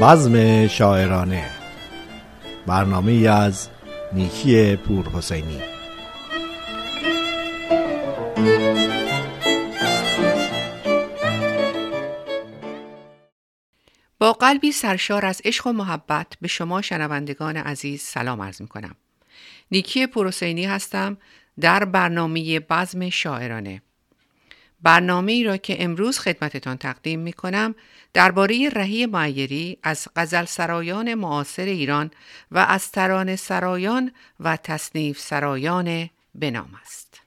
بزم شاعرانه برنامه از نیکی پور حسینی با قلبی سرشار از عشق و محبت به شما شنوندگان عزیز سلام عرض می کنم. نیکی پروسینی هستم در برنامه بزم شاعرانه. برنامه ای را که امروز خدمتتان تقدیم می کنم درباره رهی معیری از غزل سرایان معاصر ایران و از تران سرایان و تصنیف سرایان بنام است.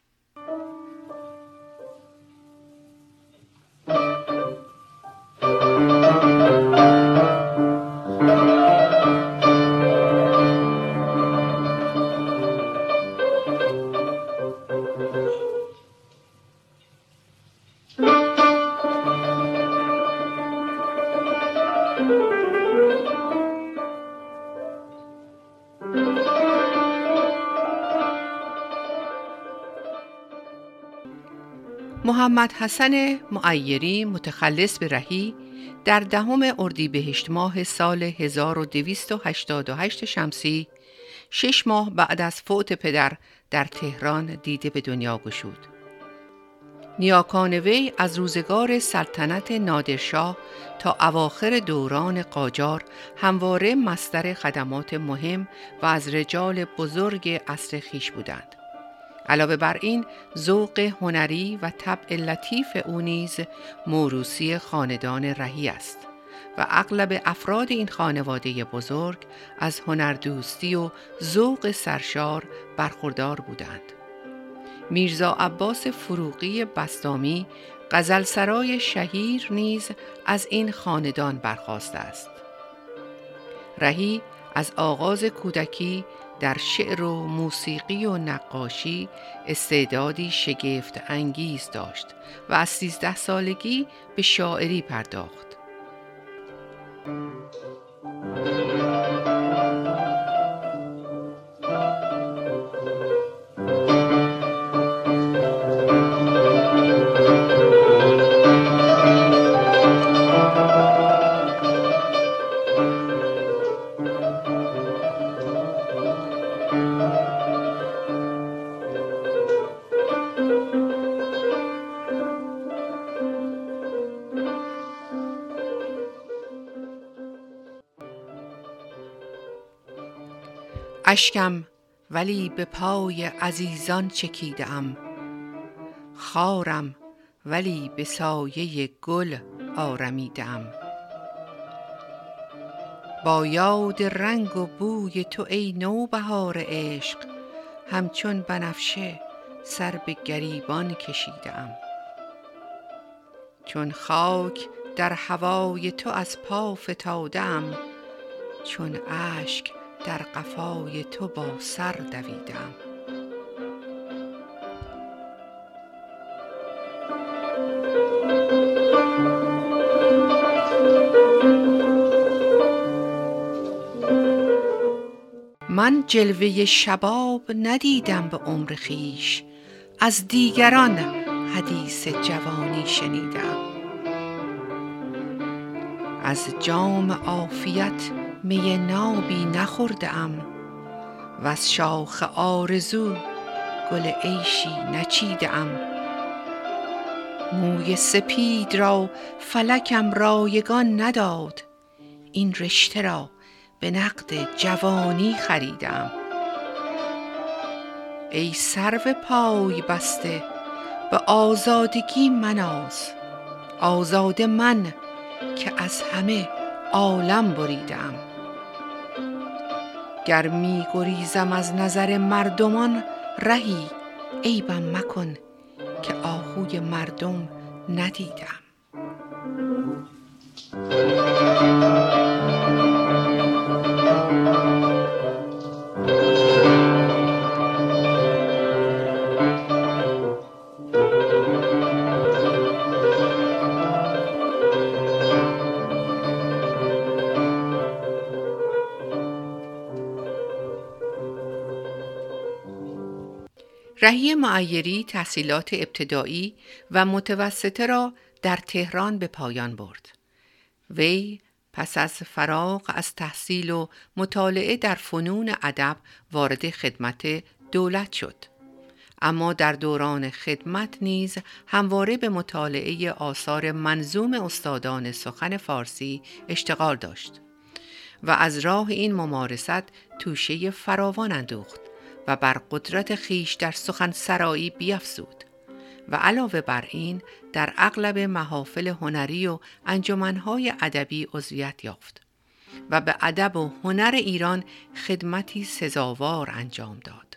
محمد حسن معیری متخلص به رهی در دهم اردیبهشت ماه سال 1288 شمسی شش ماه بعد از فوت پدر در تهران دیده به دنیا گشود. نیاکان وی از روزگار سلطنت نادرشاه تا اواخر دوران قاجار همواره مستر خدمات مهم و از رجال بزرگ عصر خیش بودند. علاوه بر این ذوق هنری و طبع لطیف او نیز موروسی خاندان رهی است و اغلب افراد این خانواده بزرگ از هنردوستی و ذوق سرشار برخوردار بودند. میرزا عباس فروغی بستامی غزلسرای شهیر نیز از این خاندان برخواسته است. رهی از آغاز کودکی در شعر و موسیقی و نقاشی استعدادی شگفت انگیز داشت و از سیزده سالگی به شاعری پرداخت. اشکم ولی به پای عزیزان چکیده ام خارم ولی به سایه گل آرمیده ام با یاد رنگ و بوی تو ای نوبهار عشق همچون بنفشه سر به گریبان کشیده ام چون خاک در هوای تو از پا فتاده چون اشک در قفای تو با سر دویدم. من جلوه شباب ندیدم به عمر خیش از دیگران حدیث جوانی شنیدم. از جام عافیت می نابی نخورده ام و از شاخ آرزو گل عیشی نچیده ام موی سپید را فلکم رایگان نداد. این رشته را به نقد جوانی خریدم. ای سرو پای بسته به آزادگی مناز. آزاد من که از همه عالم بریدم. گر می گریزم از نظر مردمان رهی عیبم مکن که آهوی مردم ندیدم. رهی معیری تحصیلات ابتدایی و متوسطه را در تهران به پایان برد. وی پس از فراغ از تحصیل و مطالعه در فنون ادب وارد خدمت دولت شد. اما در دوران خدمت نیز همواره به مطالعه آثار منظوم استادان سخن فارسی اشتغال داشت و از راه این ممارست توشه فراوان اندوخت و بر قدرت خیش در سخن سرایی بیافزود و علاوه بر این در اغلب محافل هنری و انجمنهای ادبی عضویت یافت و به ادب و هنر ایران خدمتی سزاوار انجام داد.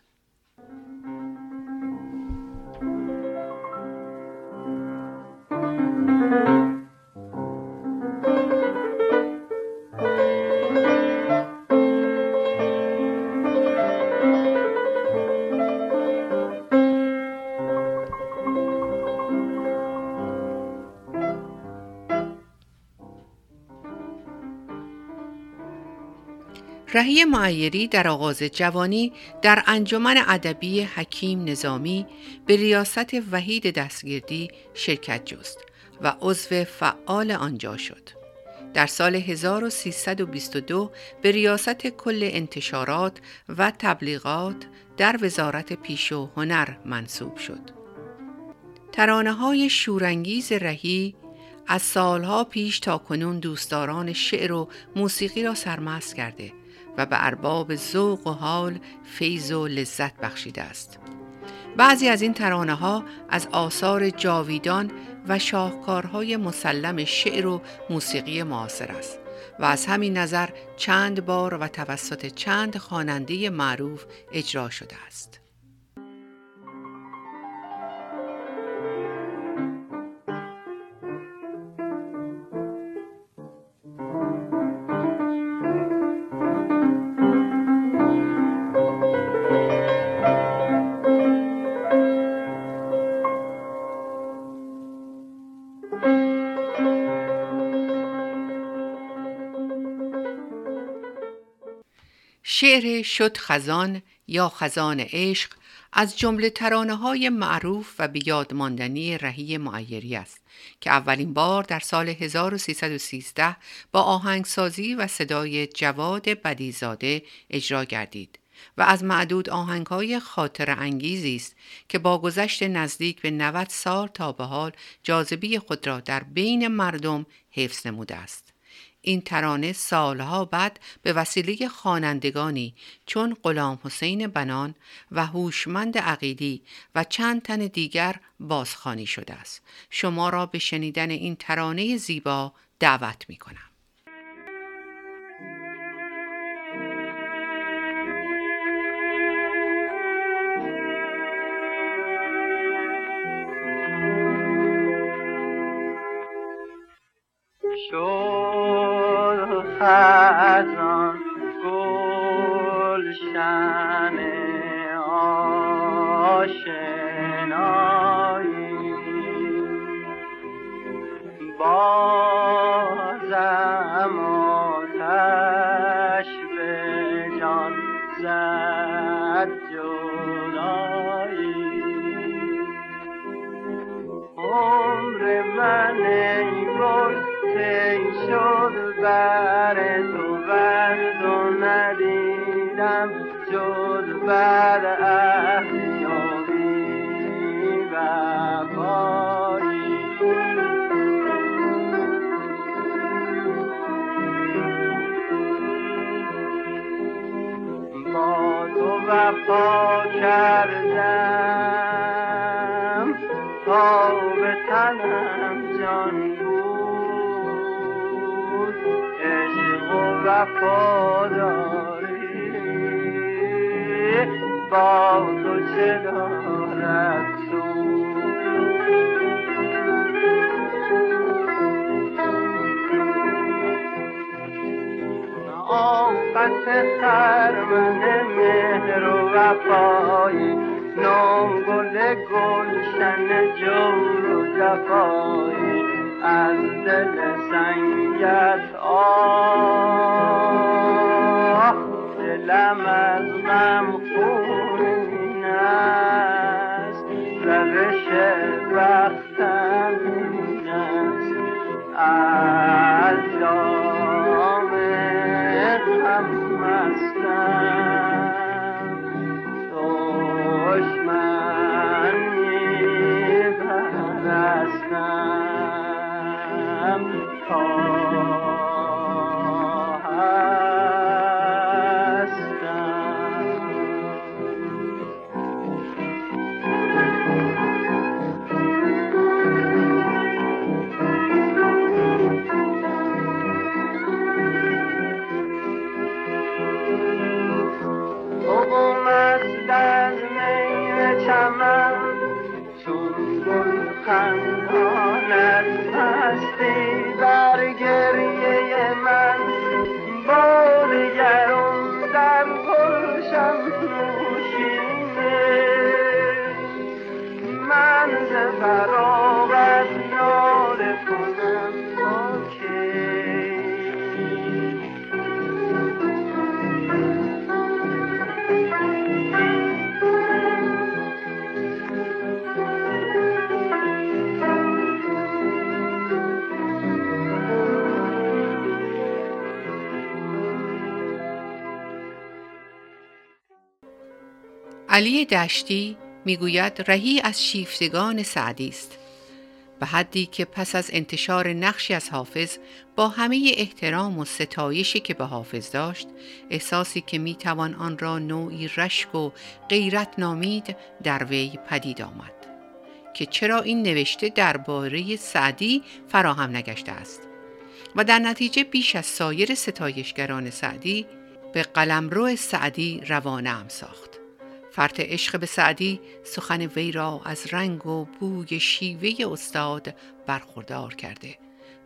رهی معیری در آغاز جوانی در انجمن ادبی حکیم نظامی به ریاست وحید دستگیردی شرکت جست و عضو فعال آنجا شد. در سال 1322 به ریاست کل انتشارات و تبلیغات در وزارت پیش و هنر منصوب شد. ترانه های شورانگیز رهی از سالها پیش تا کنون دوستداران شعر و موسیقی را سرمست کرده و به ارباب ذوق و حال فیض و لذت بخشیده است. بعضی از این ترانه ها از آثار جاویدان و شاهکارهای مسلم شعر و موسیقی معاصر است و از همین نظر چند بار و توسط چند خواننده معروف اجرا شده است. شعر شد خزان یا خزان عشق از جمله ترانه های معروف و بیاد ماندنی رهی معیری است که اولین بار در سال 1313 با آهنگسازی و صدای جواد بدیزاده اجرا گردید و از معدود آهنگهای خاطر انگیزی است که با گذشت نزدیک به 90 سال تا به حال جاذبی خود را در بین مردم حفظ نموده است. این ترانه سالها بعد به وسیله خوانندگانی چون غلام حسین بنان و هوشمند عقیدی و چند تن دیگر بازخوانی شده است. شما را به شنیدن این ترانه زیبا دعوت می کنم کردم تا به تنم جان وفاداری با تو چه دارد؟ آفت خرمن مهر و وفایی. نام گل گلشن جور و جفایی. از دل سنگت آه دلم از غم خون است. روش وقتم این است. voice last علی دشتی می‌گوید رهی از شیفتگان سعدی است. به حدی که پس از انتشار نقشی از حافظ با همه احترام و ستایشی که به حافظ داشت احساسی که می‌توان آن را نوعی رشک و غیرت نامید در وی پدید آمد. که چرا این نوشته درباره سعدی فراهم نگشته است. و در نتیجه بیش از سایر ستایشگران سعدی به قلمرو سعدی روانه ام ساخت. فرط عشق به سعدی سخن وی را از رنگ و بوی شیوه استاد برخوردار کرده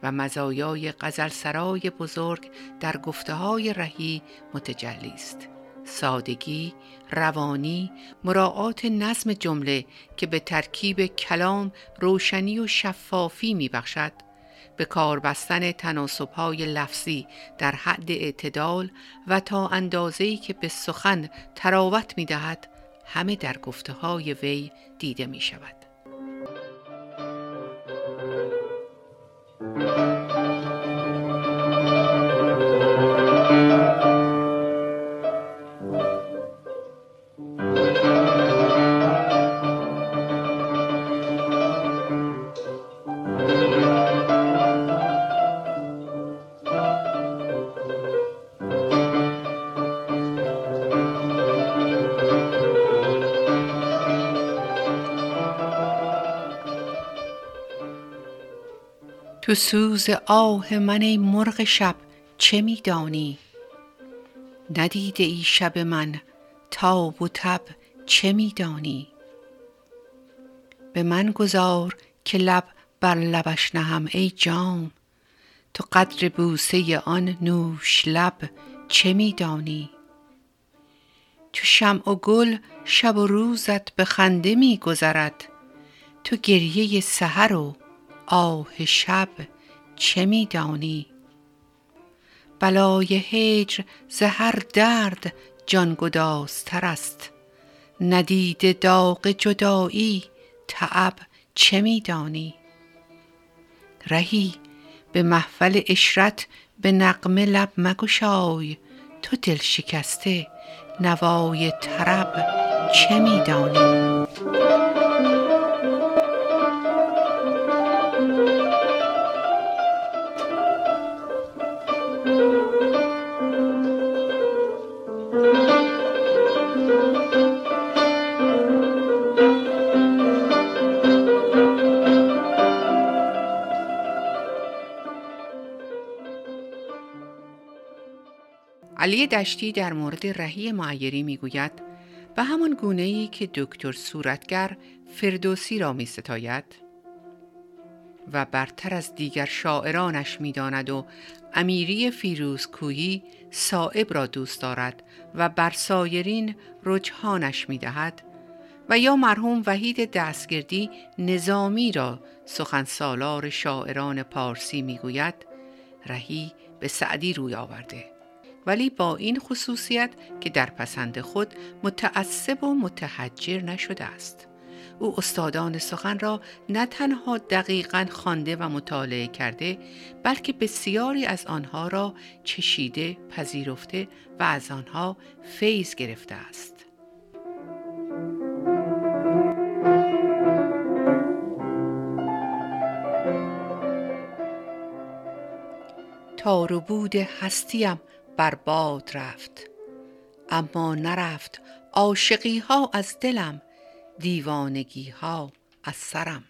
و مزایای غزل سرای بزرگ در گفته های رهی متجلی است. سادگی، روانی، مراعات نظم جمله که به ترکیب کلام روشنی و شفافی می بخشد، به کار بستن تناسبهای لفظی در حد اعتدال و تا اندازه‌ای که به سخن تراوت می دهد، همه در گفته های وی دیده می شود. تو سوز آه من ای مرغ شب چه می دانی؟ ندیده ای شب من تاب و تب چه می دانی؟ به من گذار که لب بر لبش نهم ای جام تو قدر بوسه آن نوش لب چه می دانی؟ تو شمع و گل شب و روزت به خنده می گذرد تو گریه سحر و آه شب چه می دانی؟ بلای هجر ز درد جانگدازتر است ندیده داغ جدایی تعب چه می دانی؟ رهی به محفل اشرت به نغمه لب مگشای تو دل شکسته نوای طرب چه می علی دشتی در مورد رهی معیری می‌گوید به همان گونه ای که دکتر صورتگر فردوسی را می ستاید و برتر از دیگر شاعرانش می داند و امیری فیروزکویی صائب را دوست دارد و بر سایرین رجحانش می دهد و یا مرحوم وحید دستگردی نظامی را سخن سالار شاعران پارسی می گوید رهی به سعدی روی آورده. ولی با این خصوصیت که در پسند خود متعصب و متحجر نشده است. او استادان سخن را نه تنها دقیقا خوانده و مطالعه کرده بلکه بسیاری از آنها را چشیده پذیرفته و از آنها فیض گرفته است. تار و بود هستیم. بر باد رفت. اما نرفت عاشقی ها از دلم دیوانگی ها از سرم.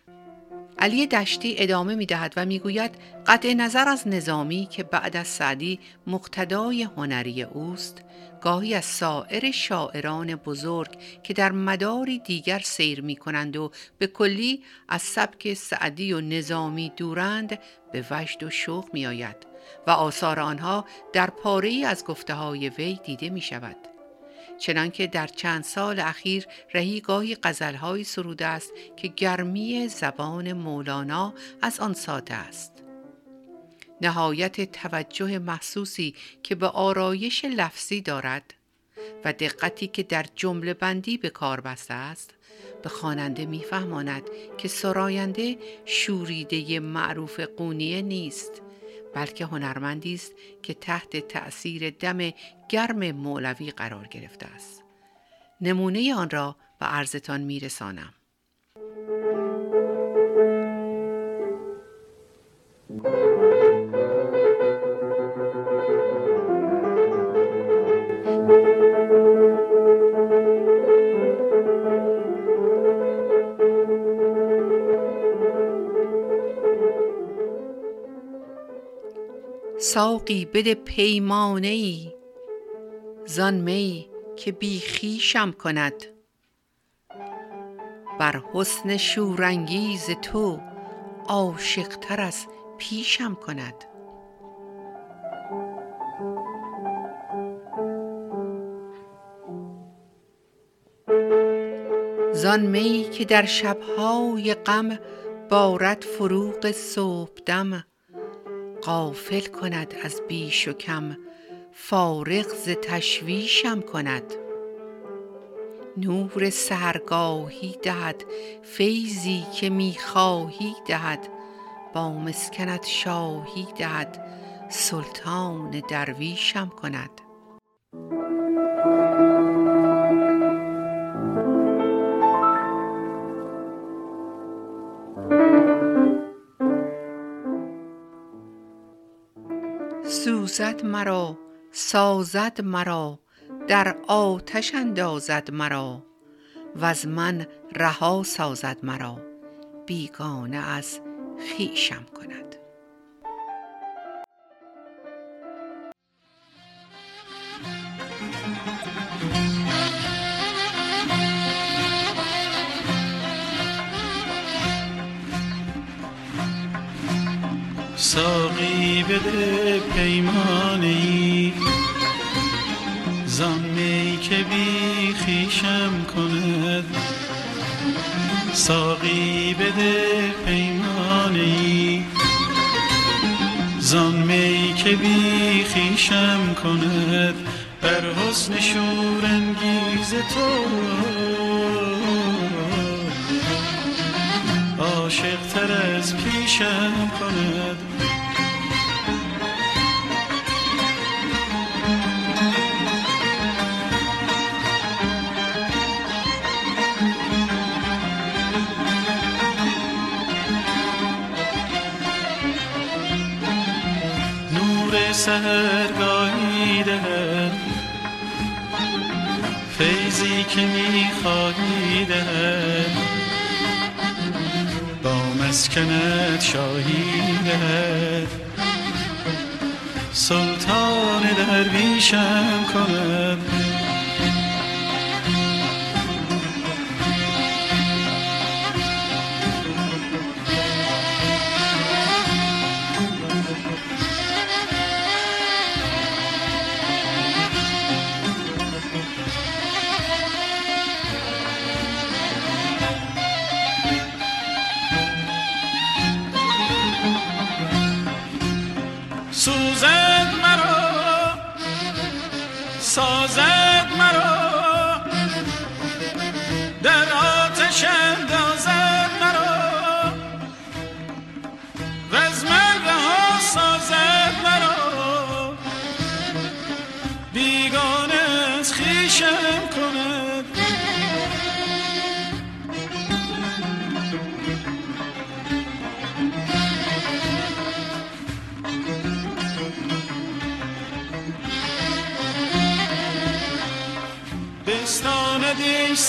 علی دشتی ادامه می دهد و می گوید قطع نظر از نظامی که بعد از سعدی مقتدای هنری اوست گاهی از سایر شاعران بزرگ که در مداری دیگر سیر می کنند و به کلی از سبک سعدی و نظامی دورند به وجد و شوق می آید و آثار آنها در پاره از گفته های وی دیده می شود. چنانکه در چند سال اخیر رهی گاهی غزلهایی سروده است که گرمی زبان مولانا از آن ساده است. نهایت توجه محسوسی که به آرایش لفظی دارد و دقتی که در جمله بندی به کار بسته است به خواننده میفهماند که سراینده شوریده معروف قونیه نیست بلکه هنرمندی است که تحت تأثیر دم گرم مولوی قرار گرفته است. نمونه آن را به عرضتان میرسانم. ساقی بده پیمانه ای زان می که بی خویشم کند. بر حسن شورانگیز تو عاشق تر از پیشم کند. زان می که در شبهای غم بارد فروغ صبحدم غافل کند از بیش و کم فارغ ز تشویشم کند. نور سحرگاهی دهد فیضی که می خواهی دهد. با مسکنت شاهی دهد سلطان درویشم کند. مرا سازد مرا در آتش اندازد مرا وز من رها سازد مرا بیگانه از خویشم کند. ساقی بده پیمانی زان می که بی خویشم کند ساقی بده پیمانی زان می که بی خویشم کند بر حسن شورانگیز تو. عاشق تر از پیشم سهرگاهی دهد. فیضی که می‌خواهی دهد. با مسکنت شاهی دهد. سلطان درویشم کند. سوزد مرا سازد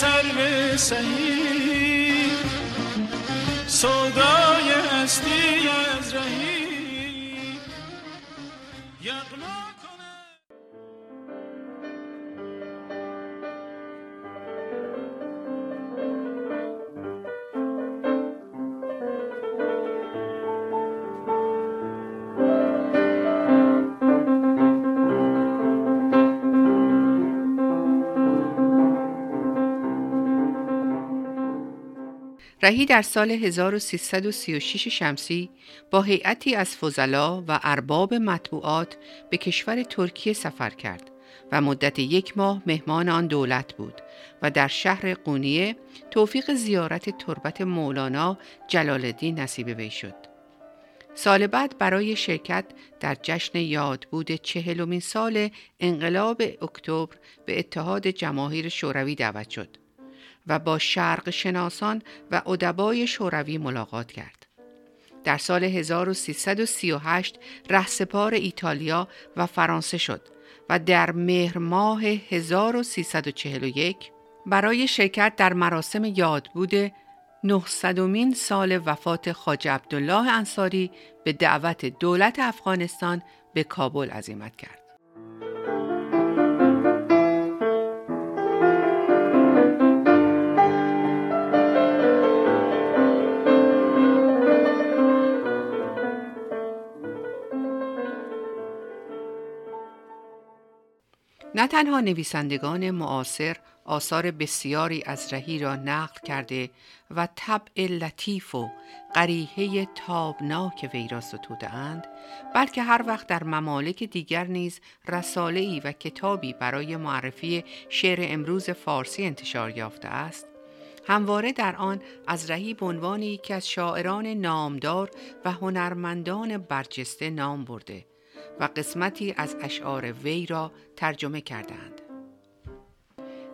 سر به سهی سودای رهی در سال 1336 شمسی با هیئتی از فضلا و ارباب مطبوعات به کشور ترکیه سفر کرد و مدت یک ماه مهمان آن دولت بود و در شهر قونیه توفیق زیارت تربت مولانا جلال الدین نصیب وی شد. سال بعد برای شرکت در جشن یادبود چهلمین سال انقلاب اکتبر به اتحاد جماهیر شوروی دعوت شد و با شرق شناسان و ادبای شوروی ملاقات کرد. در سال 1338 رهسپار ایتالیا و فرانسه شد و در مهر ماه 1341 برای شرکت در مراسم یادبود 900مین سال وفات خاج عبدالله انصاری به دعوت دولت افغانستان به کابل عزیمت کرد. نه تنها نویسندگان معاصر آثار بسیاری از رهی را نقل کرده و طبع لطیف و قریحه تابناک وی را ستوده بلکه هر وقت در ممالک دیگر نیز رساله‌ای و کتابی برای معرفی شعر امروز فارسی انتشار یافته است. همواره در آن از رهی به عنوان یکی از شاعران نامدار و هنرمندان برجسته نام برده. و قسمتی از اشعار وی را ترجمه کردند.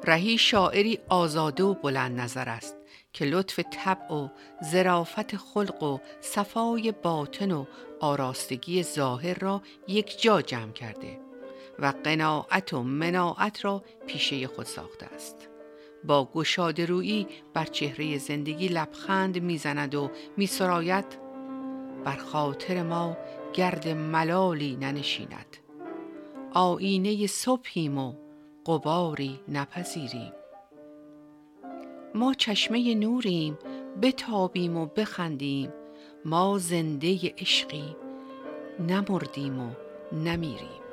رهی شاعری آزاده و بلند نظر است که لطف طبع و زرافت خلق و صفای باطن و آراستگی ظاهر را یک جا جمع کرده و قناعت و مناعت را پیشه خود ساخته است. با گشاده رویی بر چهره زندگی لبخند می‌زند و میسراید بر خاطر ما گرد ملالی ننشیند. آینه صبحیم و قباری نپذیریم. ما چشمه نوریم بتابیم و بخندیم. ما زنده عشقیم نمردیم و نمیریم.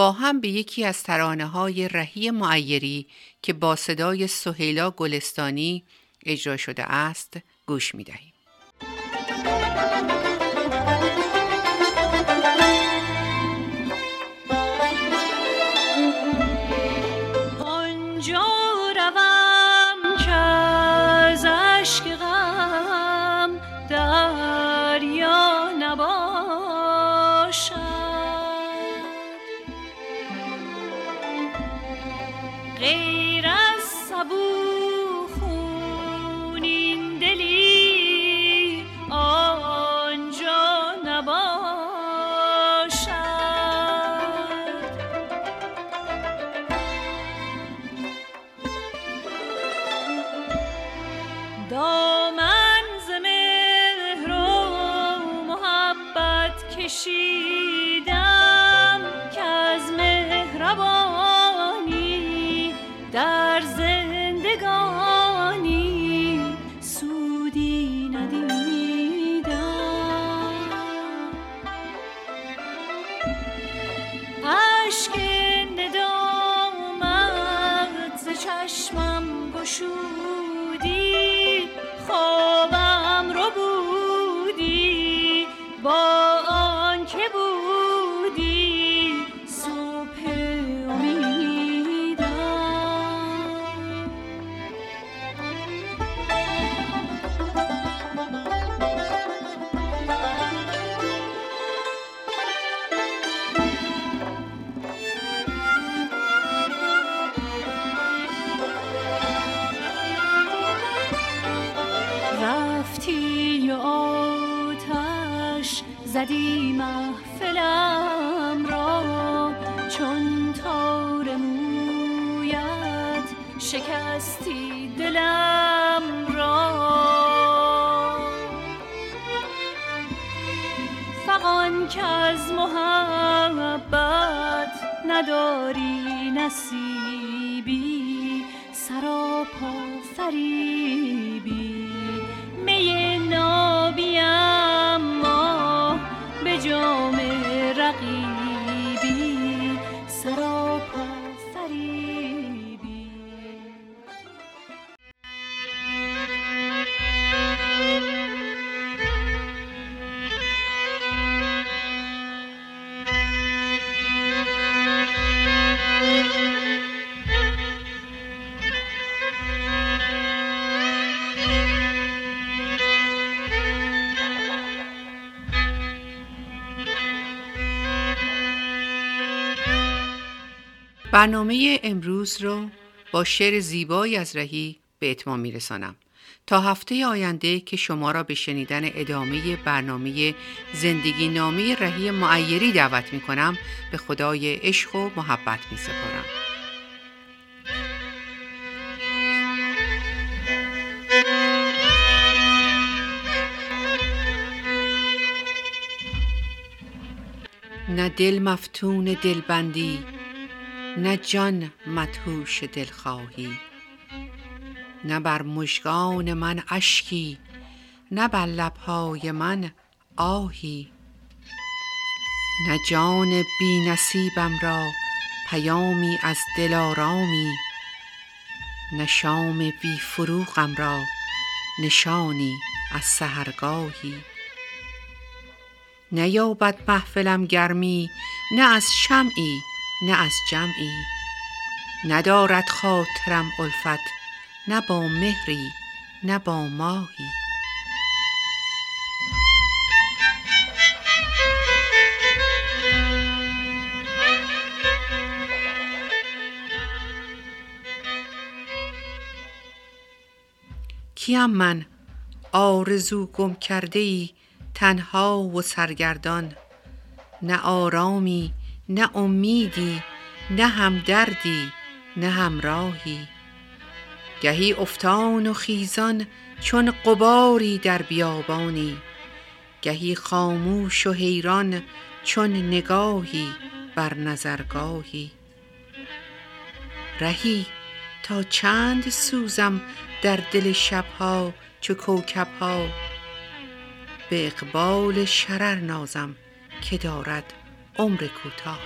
با هم به یکی از ترانه های رهی معیری که با صدای سهیلا گلستانی اجرا شده است گوش می دهیم. she زدی محفلم را چون تار مویت شکستی دلم را. فقان که از محبت نداری نصیبی سراپا فریبی برنامه امروز رو با شعر زیبایی از رهی به اتمام میرسانم تا هفته آینده که شما را به شنیدن ادامه برنامه زندگی نامه رهی معیری دعوت می کنم به خدای عشق و محبت می سپارم. نه دل مفتون دلبندی نه جان مدهوش دلخواهی نه بر مژگان من اشکی نه بر لبهای من آهی. نه جان بی نصیبم را پیامی از دلارامی نه شام بی فروغم را نشانی از سحرگاهی. نیابد محفلم گرمی نه از شمعی نه از جمعی. ندارد خاطرم الفت نه با مهری نه با ماهی. کیم من آرزو گم کرده ای تنها و سرگردان. نه آرامی نه امیدی نه همدردی نه همراهی. گهی افتان و خیزان چون غباری در بیابانی. گهی خاموش و حیران چون نگاهی بر نظرگاهی. رهی تا چند سوزم در دل شبها چو کوکبها. به اقبال شرر نازم که دارد عمر کوتاه.